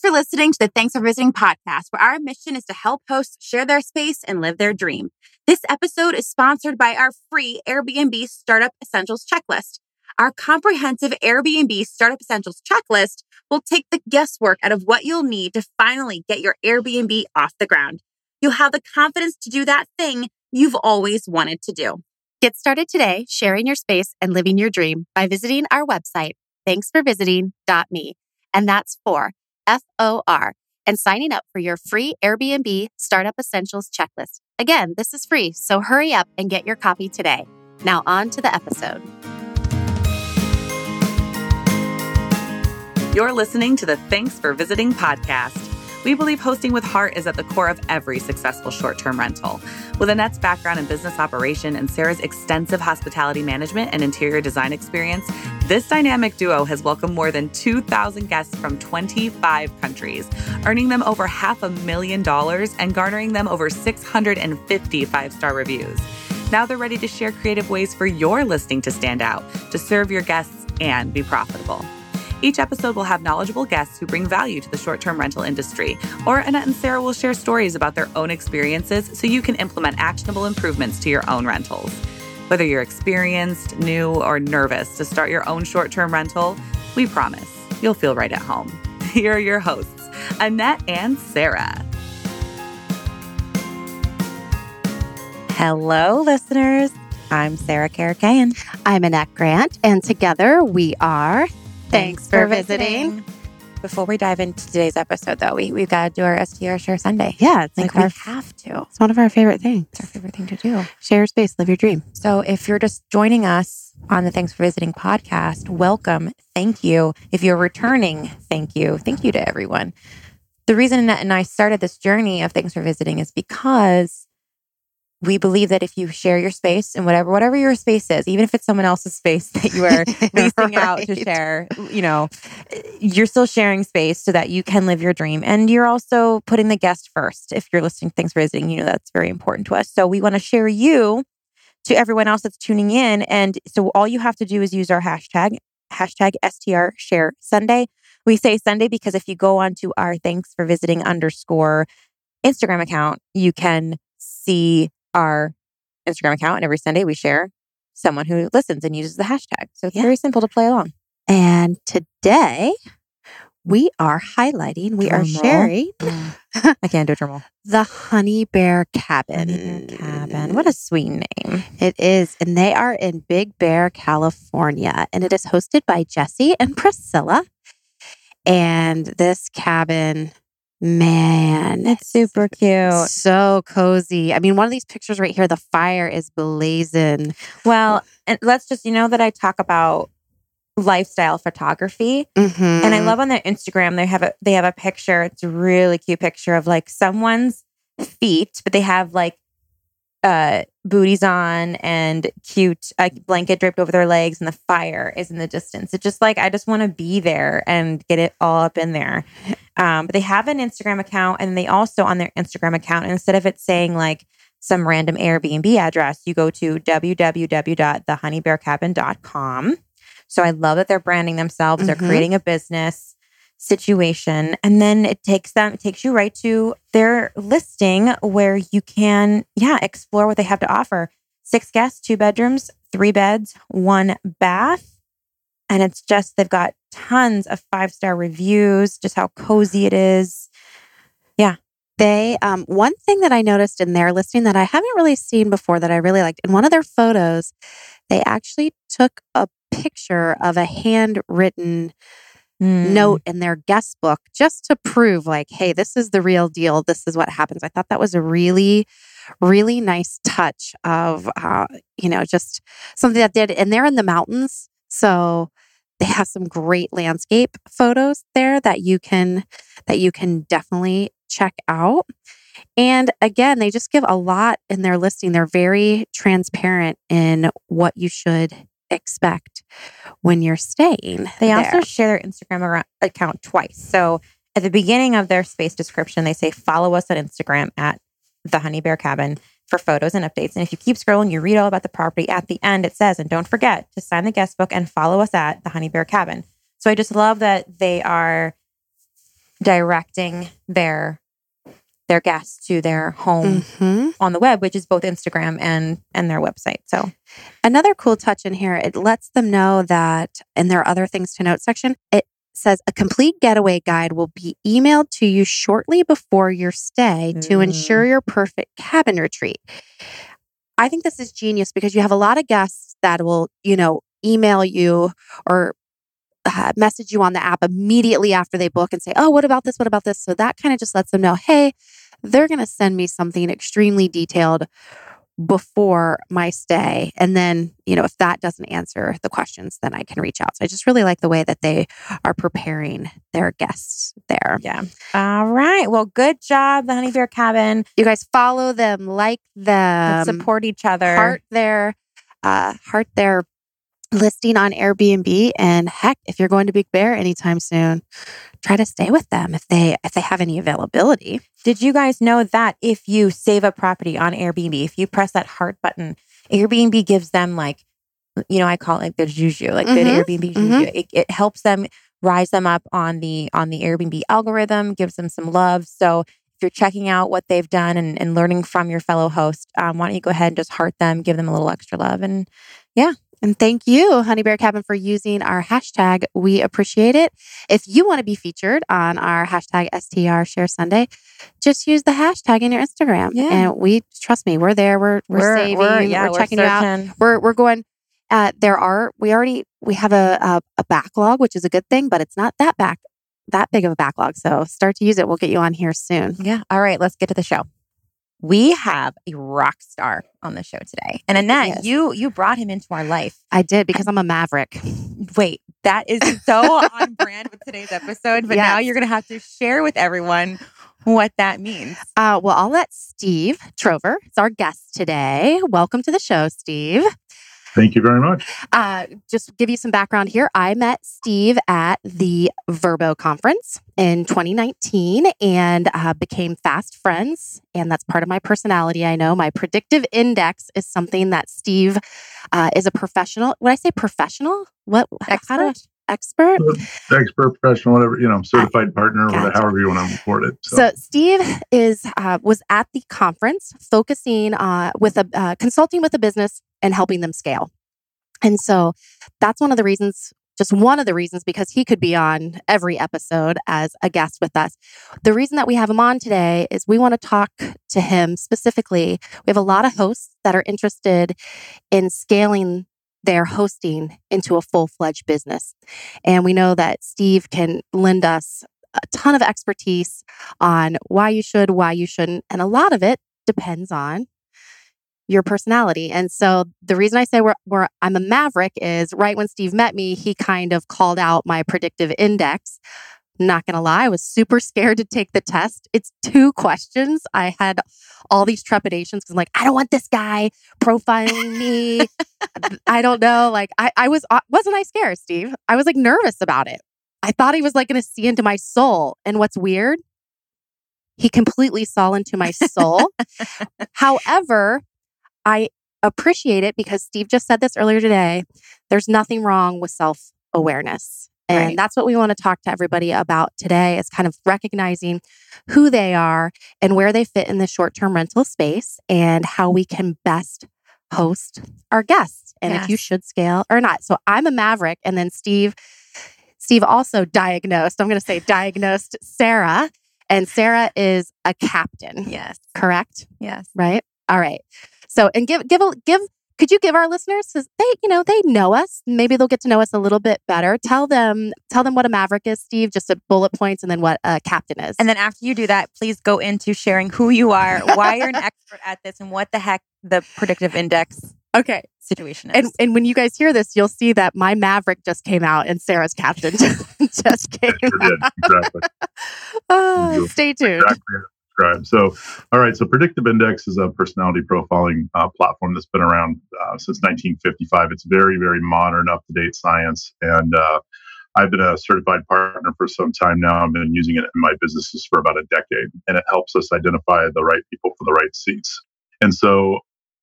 Thanks for listening to the Thanks for Visiting podcast, where our mission is to help hosts share their space and live their dream. This episode is sponsored by our free Airbnb Startup Essentials Checklist. Our comprehensive Airbnb Startup Essentials Checklist will take the guesswork out of what you'll need to finally get your Airbnb off the ground. You'll have the confidence to do that thing you've always wanted to do. Get started today sharing your space and living your dream by visiting our website, thanksforvisiting.me. And that's for F O R and signing up for your free Airbnb Startup Essentials checklist. Again, this is free, so hurry up and get your copy today. Now, on to the episode. You're listening to the Thanks for Visiting podcast. We believe hosting with heart is at the core of every successful short term rental. With Annette's background in business operation and Sarah's extensive hospitality management and interior design experience, this dynamic duo has welcomed more than 2,000 guests from 25 countries, earning them over half a million dollars and garnering them over 650 five star reviews. Now they're ready to share creative ways for your listing to stand out, to serve your guests, and be profitable. Each episode will have knowledgeable guests who bring value to the short term rental industry, or Annette and Sarah will share stories about their own experiences so you can implement actionable improvements to your own rentals. Whether you're experienced, new, or nervous to start your own short term rental, we promise you'll feel right at home. Here are your hosts, Annette and Sarah. Hello, listeners. I'm Sarah Karakaian. I'm Annette Grant, and together we are Thanks for visiting. Before we dive into today's episode, though, we, we've got to do our STR Share Sunday. Yeah, it's like like we our, have to. it's one of our favorite things. It's our favorite thing to do. Share space, live your dream. So if you're just joining us on the Thanks for Visiting podcast, welcome. Thank you. If you're returning, thank you. Thank you to everyone. The reason Annette and I started this journey of Thanks for Visiting is because we believe that if you share your space and whatever whatever your space is, even if it's someone else's space that you are leasing out to share, you know, you're still sharing space so that you can live your dream. And you're also putting the guest first. If you're listening to Thanks for Visiting, you know that's very important to us. So we want to share you to everyone else that's tuning in. And so all you have to do is use our hashtag, hashtag STR share Sunday. We say Sunday because if you go onto our thanks for visiting underscore Instagram account, you can see our Instagram account. And every Sunday we share someone who listens and uses the hashtag. So it's Yeah. very simple to play along. And today we are highlighting, we are Drum roll. sharing mm. I can't do a drum roll. the Honey Bear Cabin. Honey Bear Cabin. What a mm. sweet name. It is. And they are in Big Bear, California. And it is hosted by Jesse and Priscilla. And this cabin, man, It's super cute. so cozy. I mean, one of these pictures right here, the fire is blazing. Well, and let's just, you know, that I talk about lifestyle photography. Mm-hmm. And I love on their Instagram, they have a they have a picture. It's a really cute picture of like someone's feet, but they have like uh booties on and cute uh, blanket draped over their legs and the fire is in the distance. It's just like I just want to be there and get it all up in there. Um, but they have an Instagram account and they also on their Instagram account instead of it saying like some random Airbnb address, you go to www.thehoneybearcabin.com. So I love that they're branding themselves. They're Mhm. creating a business situation. And then it takes them, it takes you right to their listing where you can, yeah, explore what they have to offer. Six guests, two bedrooms, three beds, one bath. And it's just, they've got tons of five star reviews, just how cozy it is. Yeah. They um one thing that I noticed in their listing that I haven't really seen before that I really liked in one of their photos, they actually took a picture of a handwritten Mm. note in their guest book just to prove like, hey, this is the real deal. This is what happens. I thought that was a really, really nice touch of uh, you know, just something that did and they're in the mountains. So they have some great landscape photos there that you can that you can definitely check out. And again, they just give a lot in their listing. They're very transparent in what you should expect when you're staying. They there. also share their Instagram account twice. So at the beginning of their space description, they say, follow us on Instagram at the Honey Bear Cabin for photos and updates. And if you keep scrolling, you read all about the property. At the end, it says, and don't forget to sign the guest book and follow us at the Honey Bear Cabin. So I just love that they are directing their their guests to their home Mhm. on the web, which is both Instagram and and their website. So Another cool touch in here, it lets them know that, and there are other things to note section. It says a complete getaway guide will be emailed to you shortly before your stay to Mm. ensure your perfect cabin retreat. I think this is genius because you have a lot of guests that will, you know, email you or uh, message you on the app immediately after they book and say, Oh, what about this? What about this? So that kind of just lets them know, Hey, they're going to send me something extremely detailed before my stay. And then, you know, if that doesn't answer the questions, then I can reach out. So I just really like the way that they are preparing their guests there. yeah. All right. Well, good job, the Honey Bear Cabin. You guys follow them, like them, Let's support each other. heart their uh heart their listing on Airbnb and heck if you're going to Big Bear anytime soon try to stay with them if they if they have any availability Did you guys know that if you save a property on Airbnb, if you press that heart button, Airbnb gives them like, you know, I call it like the juju, like good Mhm, Airbnb juju. It, it helps them rise them up on the on the Airbnb algorithm, gives them some love. So if you're checking out what they've done and, and learning from your fellow host, um, why don't you go ahead and just heart them, give them a little extra love, and and thank you Honey Bear Cabin for using our hashtag. We appreciate it. If you want to be featured on our hashtag STR share Sunday just use the hashtag in your Instagram. Yeah. and we trust me we're there. We're we're, saving we're, yeah, we're checking you out. we're we're going uh there are we already we have a, a a backlog which is a good thing but it's not that back that big of a backlog. So start to use it. We'll get you on here soon. Yeah. All right, let's get to the show. We have a rock star on the show today. And Annette, Yes. you you brought him into our life. i did because i'm a maverick Wait, that is so on brand with today's episode, but now you're going to have to share with everyone what that means. uh well i'll let steve trover it's our guest today welcome to the show steve Thank you very much. uh just give you some background here. I met steve at the Vrbo conference in 2019 and uh, became fast friends and that's part of my personality i know. My predictive index is something that steve uh, is a professional when i say professional what how do I- Expert? expert professional, whatever, you know, certified partner, Gotcha. whatever, however you want to report it. So, So Steve is uh, was at the conference focusing uh, with a uh, consulting with a business and helping them scale, and so that's one of the reasons. Just one of the reasons because he could be on every episode as a guest with us. The reason that we have him on today is we want to talk to him specifically. We have a lot of hosts that are interested in scaling their hosting into a full fledged business. And we know that Steve can lend us a ton of expertise on why you should, why you shouldn't. And a lot of it depends on your personality. And so the reason I say we're, we're, I'm a maverick is right when Steve met me, he kind of called out my predictive index. Not gonna lie, I was super scared to take the test. It's two questions. I had all these trepidations because I'm like, I don't want this guy profiling me. I don't know. Like I, I was, uh, wasn't I scared, Steve? I was like nervous about it. I thought he was like going to see into my soul. And what's weird, he completely saw into my soul. However, I appreciate it because Steve just said this earlier today. There's nothing wrong with self awareness. And Right. that's what we want to talk to everybody about today is kind of recognizing who they are and where they fit in the short term rental space and how we can best host our guests and if you should scale or not. So I'm a maverick. And then Steve, Steve also diagnosed, I'm going to say diagnosed Sarah. And Sarah is a captain, Yes. correct? Yes. Right? All right. So, and give, give, a, give, could you give our listeners, because they, you know, they know us. Maybe they'll get to know us a little bit better. Tell them, tell them what a maverick is, Steve, just a bullet points, and then what a captain is. And then after you do that, please go into sharing who you are, why you're an expert at this, and what the heck the predictive index okay. situation is. And, and when you guys hear this, you'll see that my maverick just came out and Sarah's captain just came sure did. Exactly. Oh, stay tuned. exactly as So, all right. So, Predictive Index is a personality profiling uh, platform that's been around uh, since 1955. It's very, very modern, up to date science. And uh, I've been a certified partner for some time now. I've been using it in my businesses for about a decade, and it helps us identify the right people for the right seats. And so,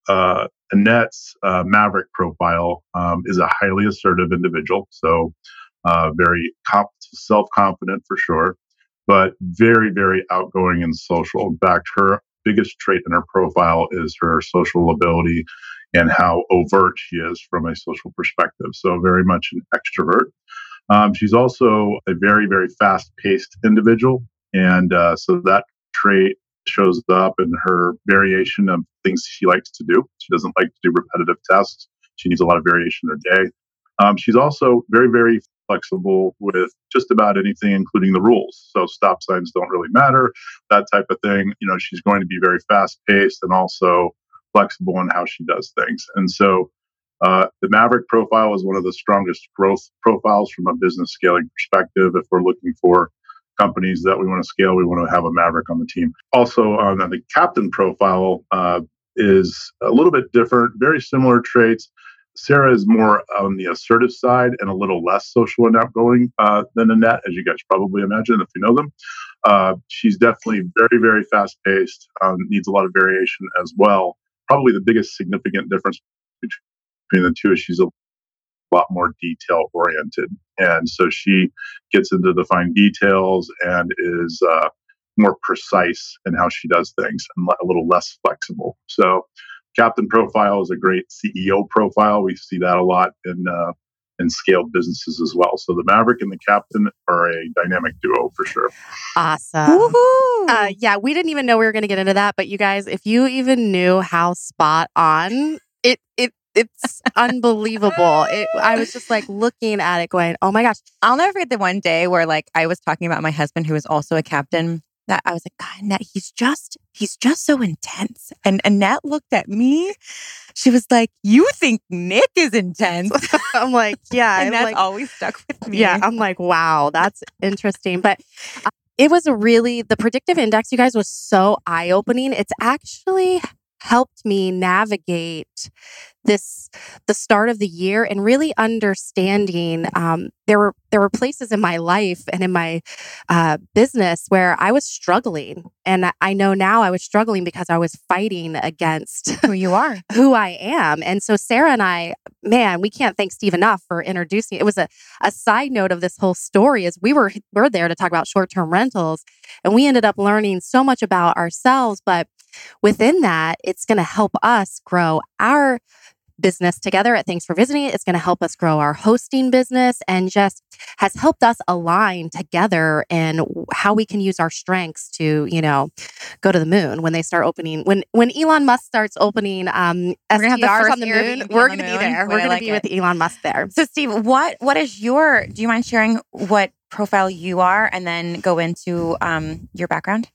uh, Annette's uh, Maverick profile um, is a highly assertive individual. So, uh, very comp- self confident for sure. But very, very outgoing and social. In fact, her biggest trait in her profile is her social ability and how overt she is from a social perspective. So, very much an extrovert. Um, she's also a very, very fast paced individual. And uh, so that trait shows up in her variation of things she likes to do. She doesn't like to do repetitive tasks. She needs a lot of variation in her day. Um, she's also very, very flexible with just about anything, including the rules. So stop signs don't really matter, that type of thing. You know, she's going to be very fast paced and also flexible in how she does things. And so uh, the Maverick profile is one of the strongest growth profiles from a business scaling perspective. If we're looking for companies that we want to scale, we want to have a Maverick on the team. Also, on the captain profile uh, is a little bit different, very similar traits. Sarah is more on the assertive side and a little less social and outgoing uh, than Annette, as you guys probably imagine if you know them. Uh, she's definitely very, very fast paced, um, needs a lot of variation as well. Probably the biggest significant difference between the two is she's a lot more detail oriented. And so she gets into the fine details and is uh, more precise in how she does things and a little less flexible. So Captain profile is a great CEO profile. We see that a lot in uh, in scaled businesses as well. So the Maverick and the Captain are a dynamic duo for sure. Awesome. Uh, yeah, we didn't even know we were going to get into that, but you guys, if you even knew how spot on it it it's unbelievable. It, I was just like looking at it, going, "Oh my gosh!" I'll never forget the one day where like I was talking about my husband, who was also a captain, that I was like, God, Annette, he's just, he's just so intense. And Annette looked at me. She was like, You think Nick is intense? I'm like, Yeah. and that's like, always stuck with me. Yeah. I'm like, Wow, that's interesting. But uh, it was a really, the predictive index, you guys, was so eye opening. It's actually helped me navigate this the start of the year and really understanding um, there were there were places in my life and in my uh, business where I was struggling, and I know now I was struggling because I was fighting against who you are, who I am. And so Sarah and I, man, we can't thank Steve enough for introducing. It was a a side note of this whole story is we were we are there to talk about short term rentals, and we ended up learning so much about ourselves, but within that, it's going to help us grow our business together at Thanks for Visiting. It's going to help us grow our hosting business and just has helped us align together in how we can use our strengths to, you know, go to the moon when they start opening. When when Elon Musk starts opening um, STRs on the moon, we're going to be there. We're going like to be it. with Elon Musk there. So, Steve, what what is your? Do you mind sharing what profile you are, and then go into um, your background?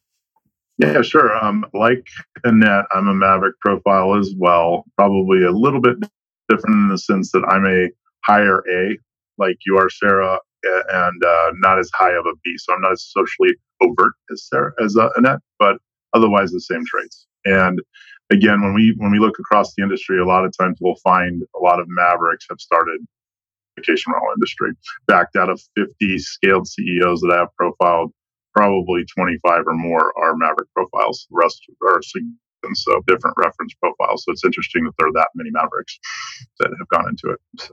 Yeah, sure. Um, like Annette, I'm a Maverick profile as well. Probably a little bit different in the sense that I'm a higher A, like you are, Sarah, and uh, not as high of a B. So I'm not as socially overt as Sarah as uh, Annette, but otherwise the same traits. And again, when we when we look across the industry, a lot of times we'll find a lot of Mavericks have started vacation rental industry backed out of 50 scaled CEOs that I have profiled probably 25 or more are Maverick profiles. The rest are and so different reference profiles. So it's interesting that there are that many Mavericks that have gone into it. So.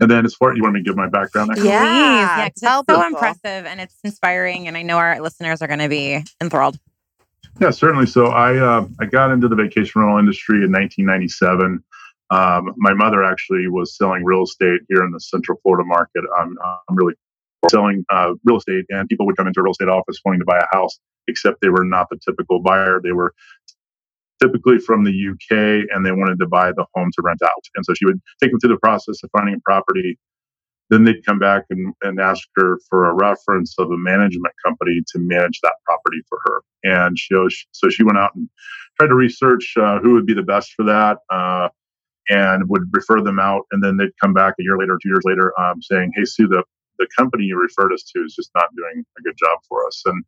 And then, as far you want me to give my background? Next yeah, yeah, it's so impressive and it's inspiring, and I know our listeners are going to be enthralled. Yeah, certainly. So I uh, I got into the vacation rental industry in 1997. Um, my mother actually was selling real estate here in the Central Florida market. I'm, I'm really selling uh, real estate, and people would come into a real estate office wanting to buy a house, except they were not the typical buyer. They were typically from the UK and they wanted to buy the home to rent out. And so she would take them through the process of finding a property. Then they'd come back and, and ask her for a reference of a management company to manage that property for her. And she, so she went out and tried to research uh, who would be the best for that. Uh, and would refer them out, and then they'd come back a year later, two years later, um, saying, "Hey, Sue, the the company you referred us to is just not doing a good job for us. And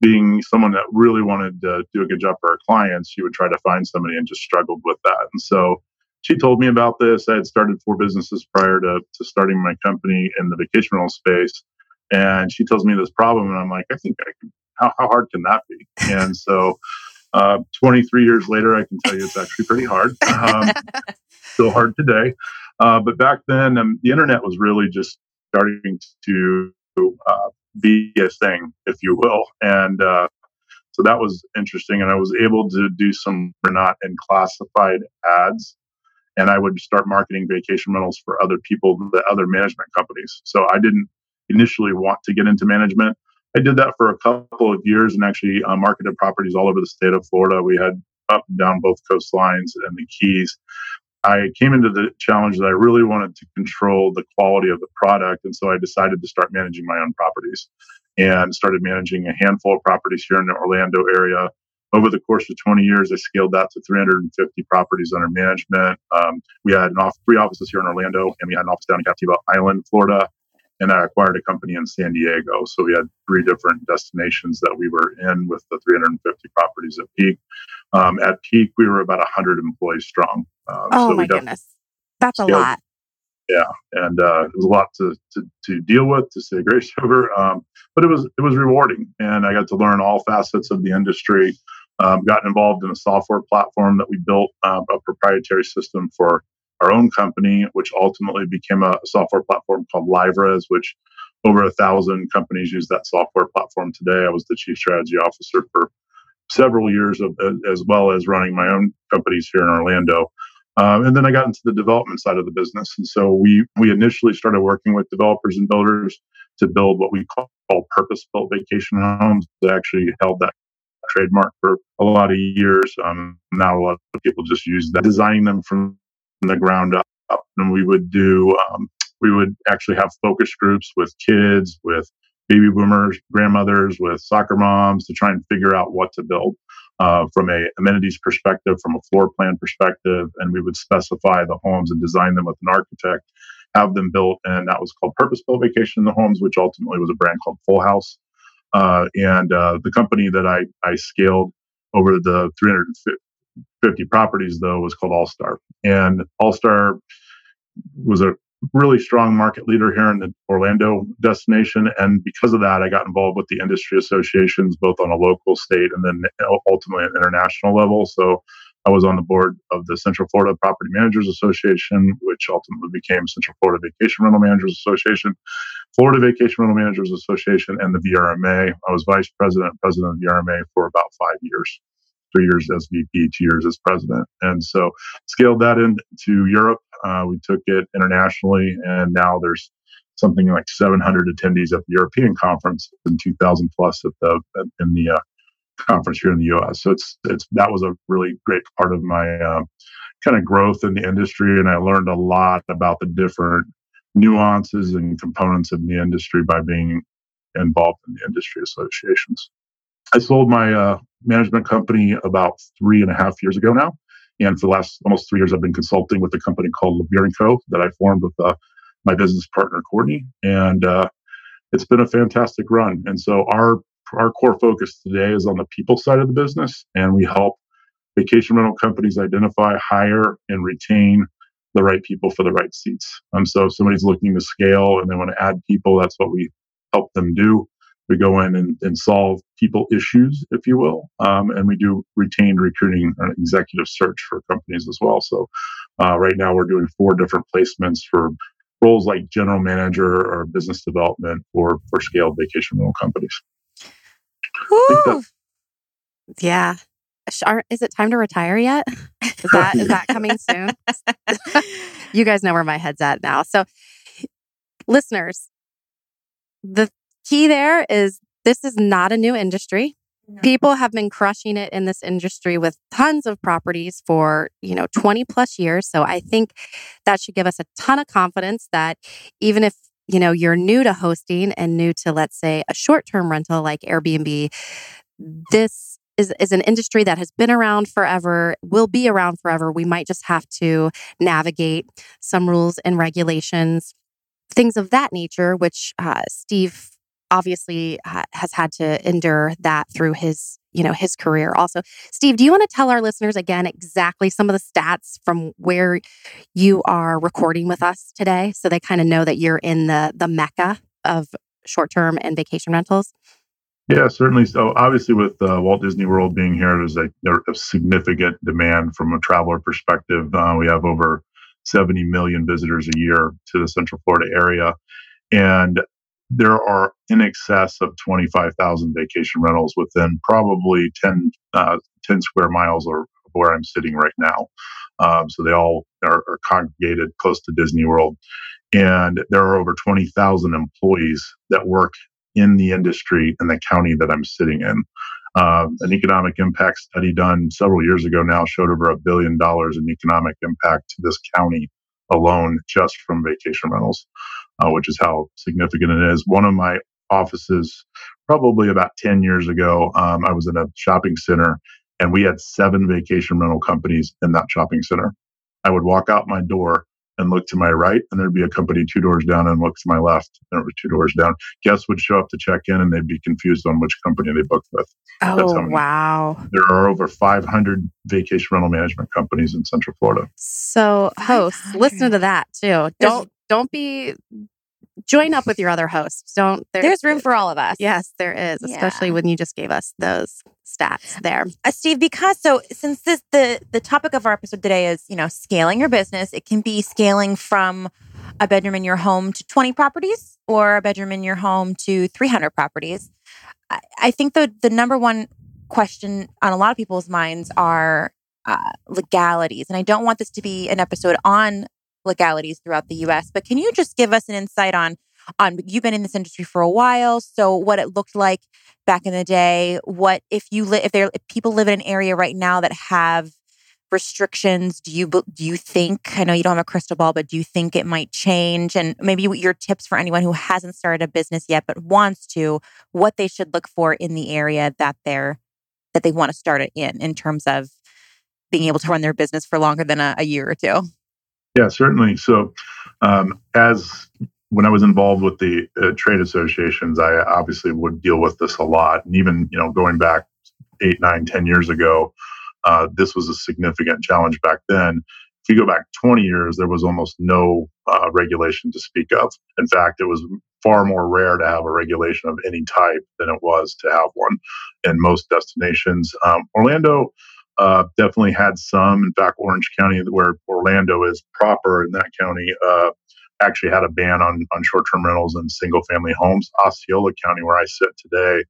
being someone that really wanted to do a good job for our clients, she would try to find somebody and just struggled with that. And so she told me about this. I had started four businesses prior to, to starting my company in the vacation rental space. And she tells me this problem, and I'm like, I think I can. How, how hard can that be? And so, uh, 23 years later, I can tell you it's actually pretty hard. Um, still hard today. Uh, but back then, um, the internet was really just starting to uh, be a thing, if you will. And uh, so that was interesting. And I was able to do some not in classified ads. And I would start marketing vacation rentals for other people, the other management companies. So I didn't initially want to get into management. I did that for a couple of years and actually uh, marketed properties all over the state of Florida. We had up and down both coastlines and the Keys. I came into the challenge that I really wanted to control the quality of the product. And so I decided to start managing my own properties and started managing a handful of properties here in the Orlando area. Over the course of 20 years, I scaled that to 350 properties under management. Um, we had an off, three offices here in Orlando, and we had an office down in Captiva Island, Florida. And I acquired a company in San Diego. So we had three different destinations that we were in with the 350 properties at peak. Um, at peak, we were about 100 employees strong. Um, oh so my goodness, that's a lot. Yeah, and uh, it was a lot to, to, to deal with, to say grace over. Um, but it was it was rewarding, and I got to learn all facets of the industry. Um, got involved in a software platform that we built, uh, a proprietary system for our own company, which ultimately became a software platform called LiveRez, which over a thousand companies use that software platform today. I was the chief strategy officer for several years of, as well as running my own companies here in Orlando. Um, and then I got into the development side of the business. And so we, we initially started working with developers and builders to build what we call, call purpose built vacation homes. They actually held that trademark for a lot of years. Um, now a lot of people just use that, designing them from the ground up. And we would do, um, we would actually have focus groups with kids, with baby boomers, grandmothers, with soccer moms to try and figure out what to build uh, from a amenities perspective, from a floor plan perspective, and we would specify the homes and design them with an architect, have them built, and that was called Purpose Built Vacation in the Homes, which ultimately was a brand called Full House. Uh, and uh, the company that I, I scaled over the 350 properties, though, was called All Star. And All Star was a really strong market leader here in the Orlando destination. And because of that, I got involved with the industry associations, both on a local, state, and then ultimately at international level. So I was on the board of the Central Florida Property Managers Association, which ultimately became Central Florida Vacation Rental Managers Association, Florida Vacation Rental Managers Association, and the VRMA. I was vice president, president of the VRMA for about five years three years as VP, two years as president. And so scaled that into Europe. Uh, we took it internationally, and now there's something like 700 attendees at the European conference and 2,000 plus at the in the uh, conference here in the U.S. So it's it's that was a really great part of my uh, kind of growth in the industry, and I learned a lot about the different nuances and components of the industry by being involved in the industry associations. I sold my uh, management company about three and a half years ago now. And for the last almost three years, I've been consulting with a company called Levere & Co. that I formed with uh, my business partner, Courtney. And uh, it's been a fantastic run. And so our, our core focus today is on the people side of the business. And we help vacation rental companies identify, hire, and retain the right people for the right seats. Um, so if somebody's looking to scale and they want to add people, that's what we help them do we go in and, and solve people issues, if you will, um, and we do retained recruiting and executive search for companies as well. So uh, right now we're doing four different placements for roles like general manager or business development or for scaled vacation rental companies. Yeah. Is it time to retire yet? Is that is that coming soon? you guys know where my head's at now. So listeners, the key there is this is not a new industry. People have been crushing it in this industry with tons of properties for, you know, 20 plus years. So I think that should give us a ton of confidence that even if, you know, you're new to hosting and new to, let's say, a short term rental like Airbnb, this is, is an industry that has been around forever, will be around forever. We might just have to navigate some rules and regulations, things of that nature, which uh, Steve obviously ha- has had to endure that through his you know his career also. Steve do you want to tell our listeners again exactly some of the stats from where you are recording with us today so they kind of know that you're in the the mecca of short-term and vacation rentals? Yeah certainly. So obviously with uh, walt disney world being here there's a, a significant demand from a traveler perspective. Uh, we have over 70 million visitors a year to the central florida area. And there are in excess of 25,000 vacation rentals within probably 10, uh, 10 square miles of where I'm sitting right now. Um, so they all are, are, congregated close to Disney World. And there are over 20,000 employees that work in the industry in the county that I'm sitting in. Um, an economic impact study done several years ago now showed over a billion dollars in economic impact to this county alone just from vacation rentals, uh, which is how significant it is. One of my offices, probably about 10 years ago, um, I was in a shopping center and we had seven vacation rental companies in that shopping center. I would walk out my door and look to my right, and there'd be a company two doors down, and look to my left, and it was two doors down. Guests would show up to check in, and they'd be confused on which company they booked with. Oh, wow. There are over 500 vacation rental management companies in Central Florida. So, hosts, listen to that too. Don't don't be join up with your other hosts. Don't there's room for all of us. Yes, there is, especially yeah. when you just gave us those stats there. Uh, Steve, because so since this the the topic of our episode today is, you know, scaling your business, it can be scaling from a bedroom in your home to 20 properties or a bedroom in your home to 300 properties. I, I think the the number one question on a lot of people's minds are uh, legalities. And I don't want this to be an episode on legalities throughout the US, but can you just give us an insight on on you've been in this industry for a while, so what it looked like back in the day, what if you live if there if people live in an area right now that have restrictions do you do you think i know you don't have a crystal ball but do you think it might change? And maybe your tips for anyone who hasn't started a business yet but wants to what they should look for in the area that they're that they want to start it in in terms of being able to run their business for longer than a, a year or two yeah, certainly. So, um, as when I was involved with the uh, trade associations, I obviously would deal with this a lot. And even, you know, going back eight, nine, ten years ago, uh, this was a significant challenge back then. If you go back 20 years, there was almost no uh, regulation to speak of. In fact, it was far more rare to have a regulation of any type than it was to have one in most destinations. Um, Orlando uh, definitely had some. In fact, Orange County, where Orlando is proper in that county, uh, actually had a ban on, on short term rentals and single family homes. Osceola County, where I sit today,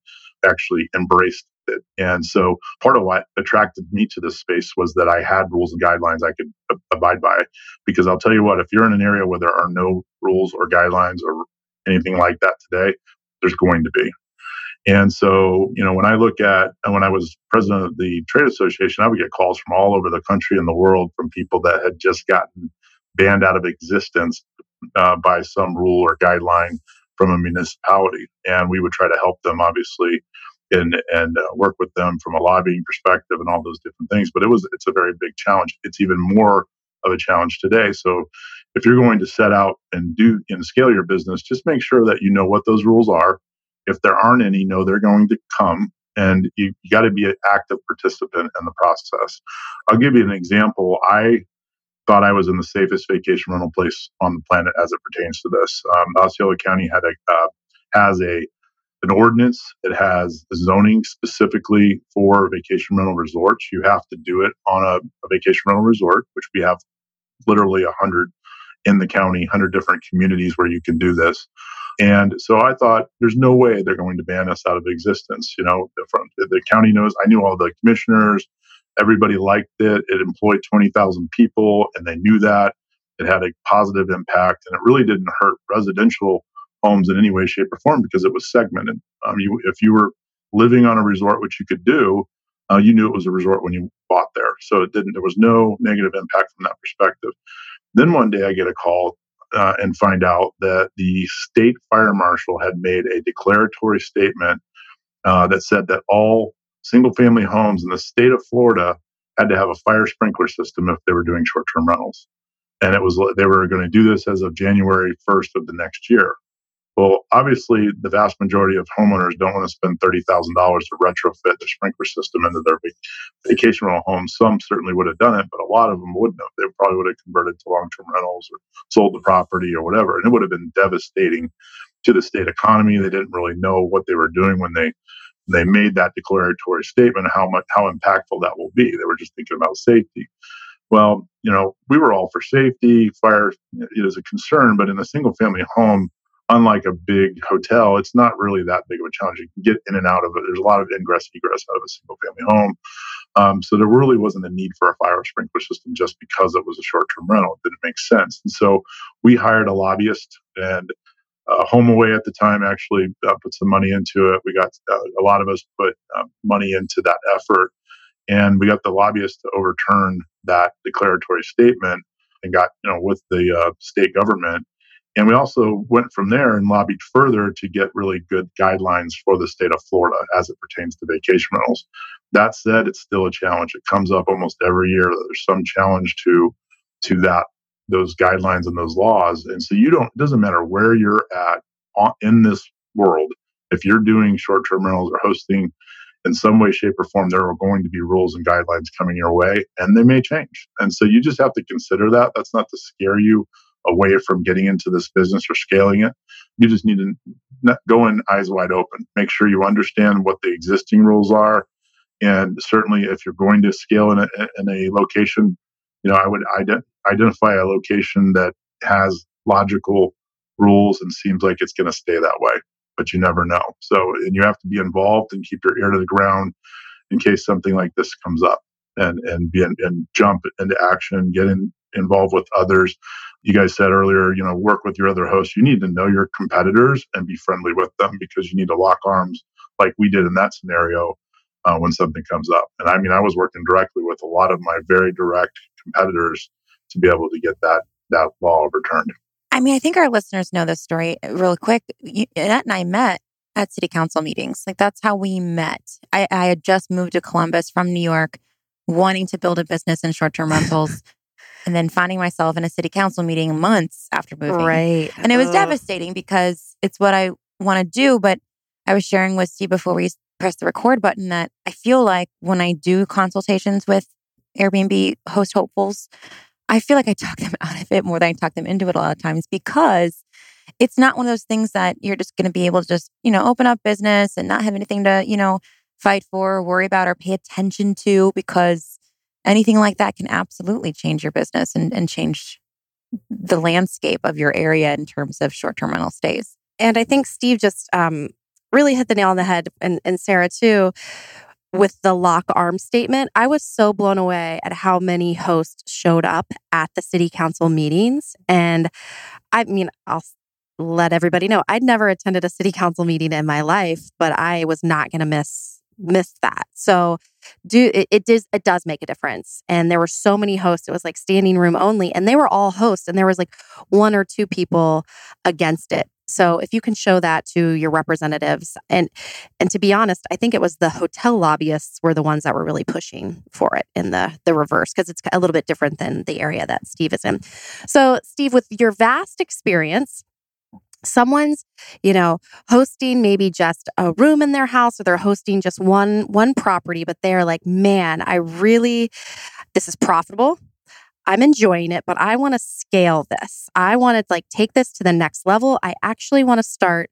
actually embraced it. And so part of what attracted me to this space was that I had rules and guidelines I could abide by. Because I'll tell you what, if you're in an area where there are no rules or guidelines or anything like that today, there's going to be. And so, you know, when I look at, when I was president of the trade association, I would get calls from all over the country and the world from people that had just gotten banned out of existence uh, by some rule or guideline from a municipality. And we would try to help them, obviously, and, and uh, work with them from a lobbying perspective and all those different things. But it was, it's a very big challenge. It's even more of a challenge today. So if you're going to set out and do and scale your business, just make sure that you know what those rules are if there aren't any, know they're going to come. And you, you got to be an active participant in the process. I'll give you an example. I thought I was in the safest vacation rental place on the planet as it pertains to this. Um, Osceola County had a uh, has a an ordinance. It has zoning specifically for vacation rental resorts. You have to do it on a, a vacation rental resort, which we have literally a hundred in the county, hundred different communities where you can do this. And so I thought, there's no way they're going to ban us out of existence. You know, from the county knows. I knew all the commissioners. Everybody liked it. It employed 20,000 people, and they knew that. It had a positive impact, and it really didn't hurt residential homes in any way, shape, or form because it was segmented. Um, you, if you were living on a resort, which you could do, uh, you knew it was a resort when you bought there. So it didn't. There was no negative impact from that perspective. Then one day I get a call uh, and find out that the state fire marshal had made a declaratory statement uh, that said that all single family homes in the state of Florida had to have a fire sprinkler system if they were doing short term rentals. And it was they were going to do this as of January 1st of the next year. Well, obviously, the vast majority of homeowners don't want to spend $30,000 to retrofit the sprinkler system into their vacation rental homes. Some certainly would have done it, but a lot of them wouldn't have. They probably would have converted to long term rentals or sold the property or whatever. And it would have been devastating to the state economy. They didn't really know what they were doing when they they made that declaratory statement how much how impactful that will be. They were just thinking about safety. Well, you know, we were all for safety. Fire is a concern, but in a single family home, unlike a big hotel, it's not really that big of a challenge. You can get in and out of it. There's a lot of ingress and egress out of a single family home. Um, so there really wasn't a need for a fire sprinkler system just because it was a short term rental. It didn't make sense. And so we hired a lobbyist and uh, HomeAway at the time actually uh, put some money into it. We got uh, a lot of us put um, money into that effort, and we got the lobbyist to overturn that declaratory statement and got you know with the uh, state government. And we also went from there and lobbied further to get really good guidelines for the state of Florida as it pertains to vacation rentals. That said, it's still a challenge. It comes up almost every year. There's some challenge to to that those guidelines and those laws. And so you don't, it doesn't matter where you're at in this world. If you're doing short term rentals or hosting in some way, shape, or form, there are going to be rules and guidelines coming your way and they may change. And so you just have to consider that. That's not to scare you away from getting into this business or scaling it. You just need to go in eyes wide open. Make sure you understand what the existing rules are. And certainly, if you're going to scale in a, in a location, you know, I would ident- identify a location that has logical rules and seems like it's going to stay that way, but you never know. So, and you have to be involved and keep your ear to the ground in case something like this comes up and, and be in, and jump into action, get in, involved with others. You guys said earlier, you know, work with your other hosts. You need to know your competitors and be friendly with them because you need to lock arms like we did in that scenario uh, when something comes up. And I mean, I was working directly with a lot of my very direct competitors to be able to get that that law overturned. I mean, I think our listeners know this story uh, really quick. Annette and I met at city council meetings. Like that's how we met. I, I had just moved to Columbus from New York, wanting to build a business in short term rentals. And then finding myself in a city council meeting months after moving. Right. And it was Ugh. devastating because it's what I want to do. But I was sharing with Steve before we pressed the record button that I feel like when I do consultations with Airbnb host hopefuls, I feel like I talk them out of it more than I talk them into it a lot of times because it's not one of those things that you're just going to be able to just, you know, open up business and not have anything to, you know, fight for or worry about or pay attention to because anything like that can absolutely change your business and, and change the landscape of your area in terms of short term rental stays. And I think Steve just um, really hit the nail on the head, and, and Sarah too, with the lock arm statement. I was so blown away at how many hosts showed up at the city council meetings. And I mean, I'll let everybody know I'd never attended a city council meeting in my life, but I was not going to miss miss that. So do it, it does it does make a difference. And there were so many hosts. It was like standing room only and they were all hosts and there was like one or two people against it. So if you can show that to your representatives and and to be honest, I think it was the hotel lobbyists were the ones that were really pushing for it in the the reverse because it's a little bit different than the area that Steve is in. So Steve with your vast experience someone's you know hosting maybe just a room in their house or they're hosting just one one property but they're like man i really this is profitable I'm enjoying it, but I want to scale this. I want to like take this to the next level. I actually want to start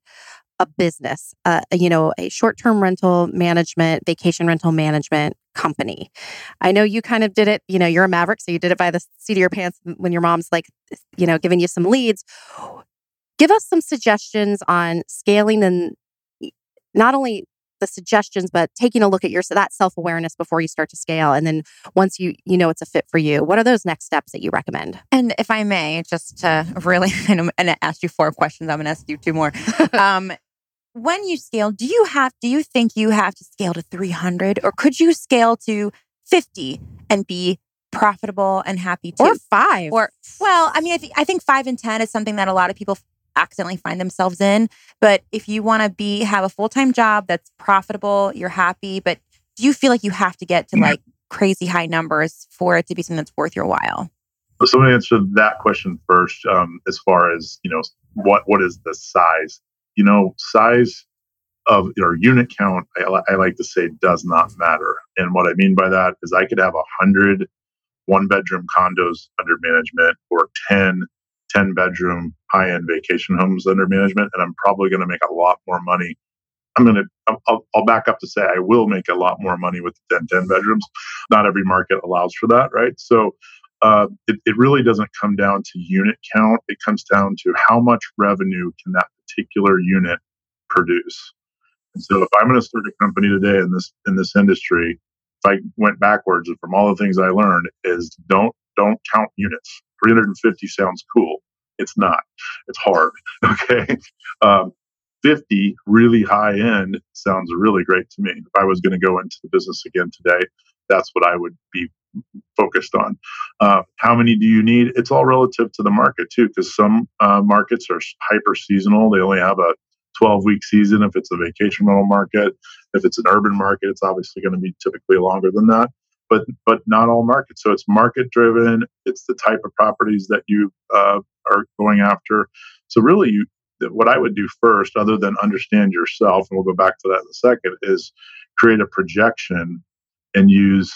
a business, uh, you know, a short term rental management, vacation rental management company. I know you kind of did it, you know, you're a maverick, so you did it by the seat of your pants when your mom's like, you know, giving you some leads. Give us some suggestions on scaling and not only the suggestions, but taking a look at your so that self awareness before you start to scale, and then once you you know it's a fit for you, what are those next steps that you recommend? And if I may, just to really, and I asked you four questions, I'm going to ask you two more. um, when you scale, do you have do you think you have to scale to 300, or could you scale to 50 and be profitable and happy too? Or five? Or well, I mean, I, th- I think five and ten is something that a lot of people accidentally find themselves in. But if you want to be have a full time job that's profitable, you're happy, but do you feel like you have to get to like crazy high numbers for it to be something that's worth your while? So I'm going to answer that question first. Um, as far as you know, what what is the size? You know, size of your unit count. I, I like to say does not matter. And what I mean by that is, I could have a hundred one bedroom condos under management or 10 10 bedroom high end vacation homes under management, and I'm probably going to make a lot more money. I'm going to, I'll, I'll, back up to say I will make a lot more money with the 10, 10 bedrooms. Not every market allows for that, right? So uh, it, it really doesn't come down to unit count. It comes down to how much revenue can that particular unit produce? And so if I'm going to start a company today in this in this industry, if I went backwards from all the things I learned is don't don't count units. 350 sounds cool. It's not. It's hard. Okay. Um, 50 really high end sounds really great to me. If I was going to go into the business again today, that's what I would be focused on. Uh, how many do you need? It's all relative to the market too, because some uh, markets are hyper seasonal. They only have a 12 week season if it's a vacation rental market. If it's an urban market, it's obviously going to be typically longer than that. But but not all markets. So it's market driven. It's the type of properties that you uh, are going after. So really, you what I would do first, other than understand yourself, and we'll go back to that in a second, is create a projection and use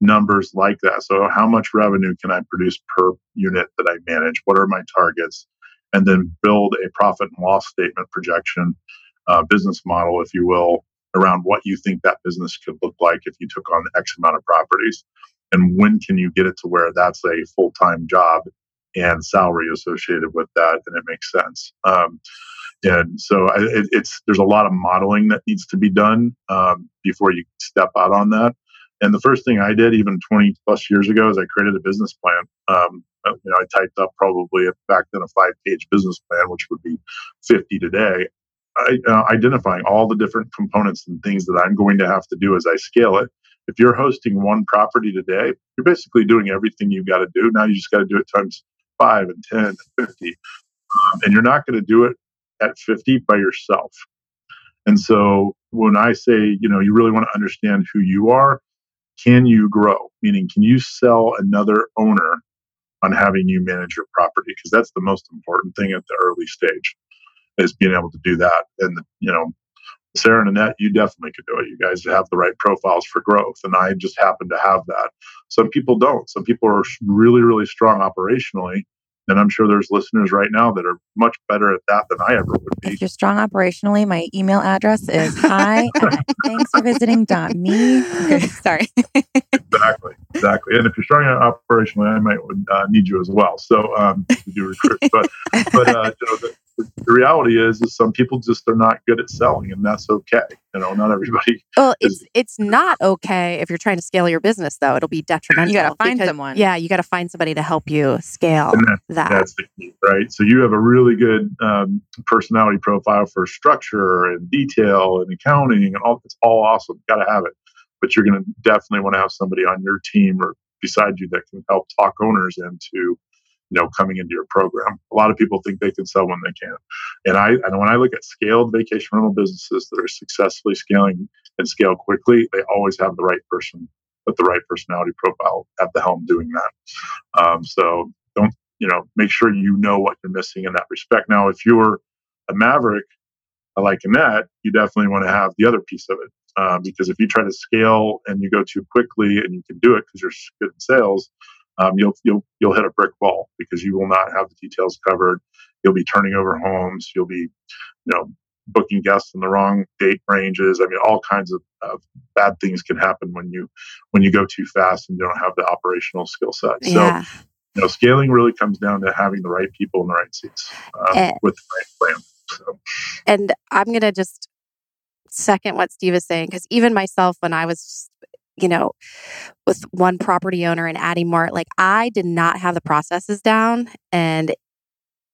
numbers like that. So, how much revenue can I produce per unit that I manage? What are my targets? And then build a profit and loss statement projection, uh, business model, if you will, around what you think that business could look like if you took on X amount of properties. And when can you get it to where that's a full time job and salary associated with that, and it makes sense. Um, and so it, it's there's a lot of modeling that needs to be done um, before you step out on that. And the first thing I did, even 20 plus years ago, is I created a business plan. Um, uh, you know, I typed up probably back then a five-page business plan, which would be 50 today. Uh, identifying all the different components and things that I'm going to have to do as I scale it. If you're hosting one property today, you're basically doing everything you've got to do. Now you just got to do it times five and 10 and 50. Um, and you're not going to do it at 50 by yourself. And so when I say, you know, you really want to understand who you are, can you grow? Meaning, can you sell another owner on having you manage your property? Because that's the most important thing at the early stage is being able to do that. And, you know, Sarah and Annette, you definitely could do it. You guys have the right profiles for growth. And I just happen to have that. Some people don't. Some people are really, really strong operationally. And I'm sure there's listeners right now that are much better at that than I ever would be. If you're strong operationally, my email address is hi thanks for visiting dot me. Sorry. exactly, exactly. And if you're strong operationally, I might uh, need you as well. So um, to do recruit, but but uh, you know, the, the reality is, is some people just are not good at selling, and that's okay. You know, not everybody. Well, is, it's it's not okay if you're trying to scale your business, though. It'll be detrimental. You got to find because, someone. Yeah, you got to find somebody to help you scale that, that. That's the key, right? So you have a really good um, personality profile for structure and detail and accounting, and all. It's all awesome. Got to have it, but you're going to definitely want to have somebody on your team or beside you that can help talk owners into you know coming into your program. A lot of people think they can sell when they can't. And I and when I look at scaled vacation rental businesses that are successfully scaling and scale quickly, they always have the right person with the right personality profile at the helm doing that. Um, so don't you know make sure you know what you're missing in that respect. Now, if you're a maverick like Annette, you definitely want to have the other piece of it. Uh, because if you try to scale and you go too quickly and you can do it because you're good in sales, um, you'll you'll you'll hit a brick wall because you will not have the details covered. You'll be turning over homes. You'll be, you know, booking guests in the wrong date ranges. I mean, all kinds of, of bad things can happen when you when you go too fast and you don't have the operational skill set. Yeah. So, you know, scaling really comes down to having the right people in the right seats um, Eh. with the right plan. So, And I'm going to just second what Steve is saying because even myself, when I was, you know, with one property owner and adding more, like I did not have the processes down, and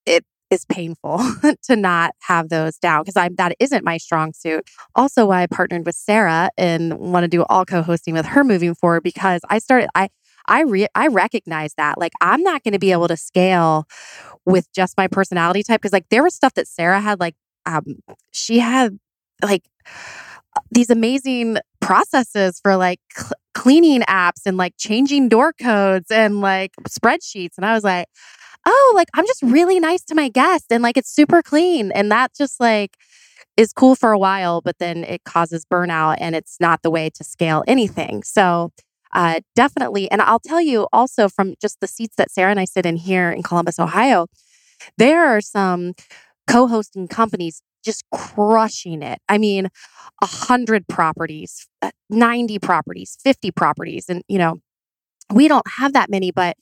it is painful to not have those down because I'm that isn't my strong suit. Also, why I partnered with Sarah and want to do all co-hosting with her moving forward because I started I. I re- I recognize that like I'm not going to be able to scale with just my personality type because like there was stuff that Sarah had like um she had like these amazing processes for like cl- cleaning apps and like changing door codes and like spreadsheets. And I was like oh like I'm just really nice to my guests and like it's super clean. And that just like is cool for a while but then it causes burnout and it's not the way to scale anything. So uh, definitely and I'll tell you also from just the seats that Sarah and I sit in here in Columbus Ohio there are some co-hosting companies just crushing it. I mean, a hundred properties, uh, 90 properties, 50 properties. And, you know, we don't have that many, but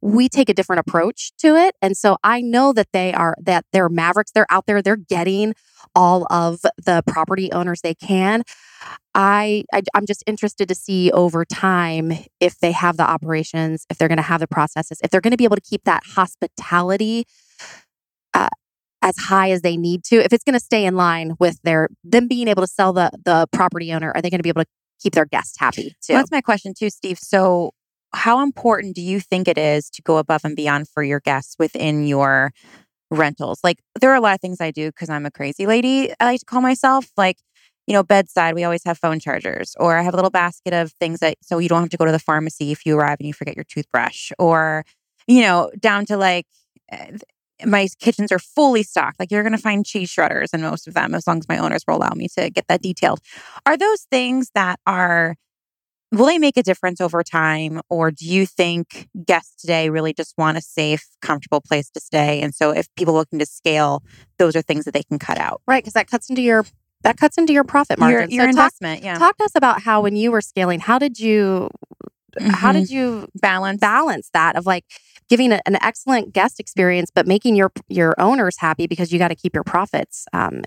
we take a different approach to it. And so I know that they are, that they're mavericks. They're out there, they're getting all of the property owners they can. I, I am just interested to see over time if they have the operations, if they're going to have the processes, if they're going to be able to keep that hospitality as high as they need to. If it's going to stay in line with their them being able to sell the the property owner, are they going to be able to keep their guests happy too? Well, that's my question too, Steve. So, how important do you think it is to go above and beyond for your guests within your rentals? Like, there are a lot of things I do because I'm a crazy lady. I like to call myself like. You know, bedside, we always have phone chargers, or I have a little basket of things that so you don't have to go to the pharmacy if you arrive and you forget your toothbrush, or, you know, down to like eh, my kitchens are fully stocked. Like you're going to find cheese shredders in most of them, as long as my owners will allow me to get that detailed. Are those things that are, will they make a difference over time? Or do you think guests today really just want a safe, comfortable place to stay? And so if people looking to scale, those are things that they can cut out. Right. Cause that cuts into your, that cuts into your profit margin. Your, your so talk, investment. yeah. talk to us about how when you were scaling, how did you, how Mhm. did you balance? balance that of like giving a, an excellent guest experience, but making your your owners happy because you got to keep your profits, um,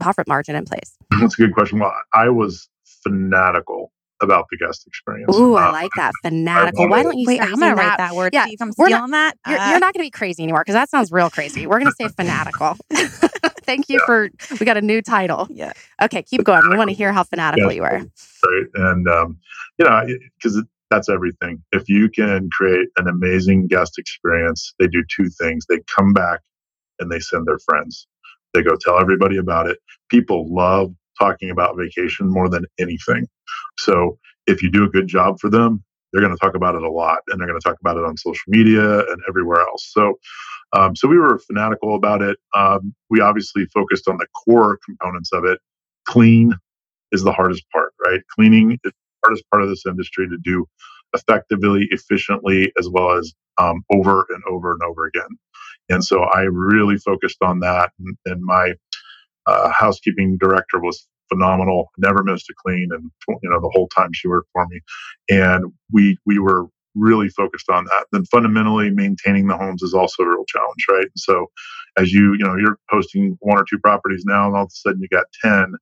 profit margin in place. That's a good question. Well, I was fanatical about the guest experience. Ooh, I Uh, like that fanatical. Why don't you Wait, I'm gonna write that? that word. Yeah, Steve. I'm we're not- stealing that. You're, Uh, you're not going to be crazy anymore because that sounds real crazy. We're going to say fanatical. Thank you for we got a new title. Yeah. Okay, keep going. We want to hear how fanatical Yes. you are. right? And um, you know, because that's everything. If you can create an amazing guest experience, they do two things: they come back and they send their friends. They go tell everybody about it. People love talking about vacation more than anything. So if you do a good job for them, they're going to talk about it a lot, and they're going to talk about it on social media and everywhere else. So. Um, so we were fanatical about it. Um, we obviously focused on the core components of it. Clean, is the hardest part, right? Cleaning hardest part of this industry to do effectively, efficiently, as well as um, over and over and over again. And so I really focused on that. And, and my uh, housekeeping director was phenomenal. Never missed a clean, and you know the whole time she worked for me. And we we were really focused on that. Then fundamentally maintaining the homes is also a real challenge, right? So as you you know you're posting one or two properties now, and all of a sudden you got ten